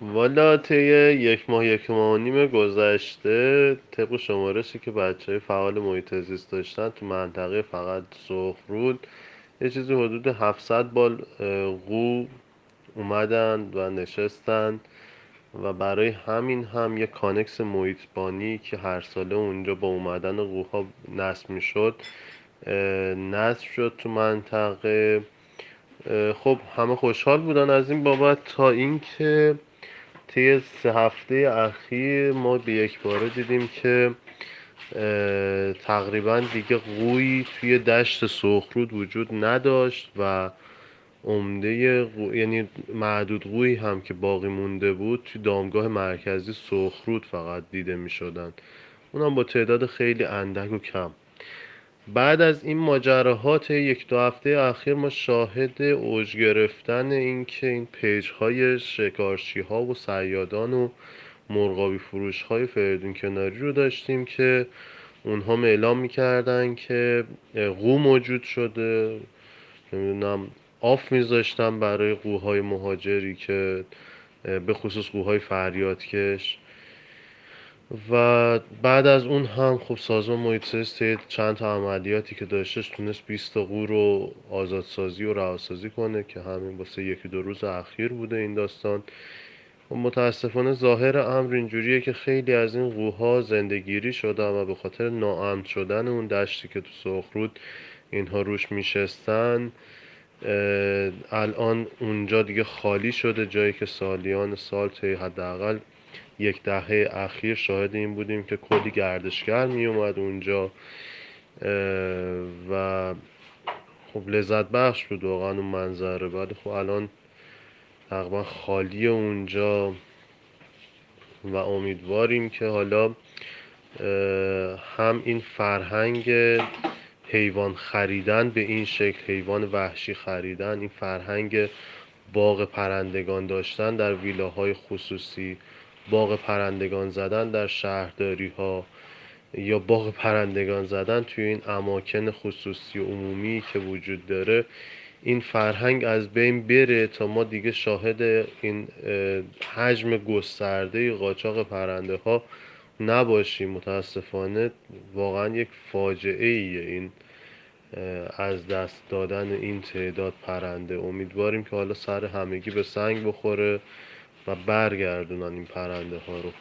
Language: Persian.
والا طی یک ماه یک ماه و نیم گذشته طبق شمارشی که بچه های فعال محیط زیست داشتن تو منطقه فقط سرخرود یه چیزی حدود 700 بال قو اومدن و نشستن و برای همین هم یه کانکس محیطبانی که هر ساله اونجا با اومدن قوها نصب می‌شد نصب شد تو منطقه. خب همه خوشحال بودن از این بابت تا اینکه طی سه هفته اخیر ما به یک باره دیدیم که تقریبا دیگه قوی توی دشت سخرود وجود نداشت و عمده یعنی معدود قوی هم که باقی مونده بود توی دامگاه مرکزی سخرود فقط دیده می شدن اونم با تعداد خیلی اندک و کم. بعد از این ماجراها تو یک دو هفته اخیر ما شاهد اوج گرفتن این که این page های شکارچی ها و صیادان و مرغابی فروش های فریدون کناری رو داشتیم که اونها اعلام می‌کردن که قو موجود شده نمی‌دونم off میذاشتن برای قوهای مهاجری که به خصوص قوهای فریادکش و بعد از اون هم خب سازمان محیط چند تا عملیاتی که داشتش تونست 20 تا قو رو آزادسازی و رهاسازی کنه که همین واسه یکی دو روز اخیر بوده این داستان. و متاسفانه ظاهر امر اینجوریه که خیلی از این قوها زندگیری شده و به خاطر ناامن شدن اون دشتی که تو سخرود اینها روش میشستن الان اونجا دیگه خالی شده جایی که سالیان سال طی حداقل یک دهه اخیر شاهد این بودیم که کلی گردشگر می اومد اونجا و خب لذت بخش بود واقعا اون منظره. ولی خب الان تقریبا خالی اونجا و امیدواریم که حالا هم این فرهنگ حیوان خریدن به این شکل حیوان وحشی خریدن این فرهنگ باغ پرندگان داشتن در ویلاهای خصوصی باغ پرندگان زدن در شهرداری ها یا باغ پرندگان زدن توی این اماکن خصوصی و عمومی که وجود داره این فرهنگ از بین بره تا ما دیگه شاهد این حجم گسترده قاچاق پرنده ها نباشیم. متاسفانه واقعا یک فاجعه ایه این از دست دادن این تعداد پرنده. امیدواریم که حالا سر همگی به سنگ بخوره. و برگردونن این پرنده ها رو.